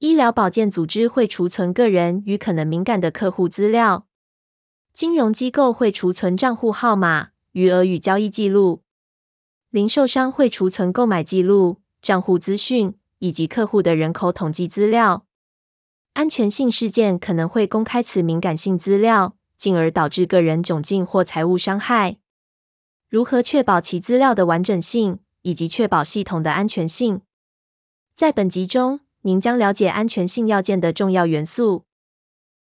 医疗保健组织会储存个人与可能敏感的客户资料。金融机构会储存账户号码、余额与交易记录。零售商会储存购买记录、账户资讯以及客户的人口统计资料。安全性事件可能会公开此敏感性资料，进而导致个人窘境或财务伤害。如何确保其资料的完整性，以及确保系统的安全性？在本集中，您将了解安全性要件的重要元素。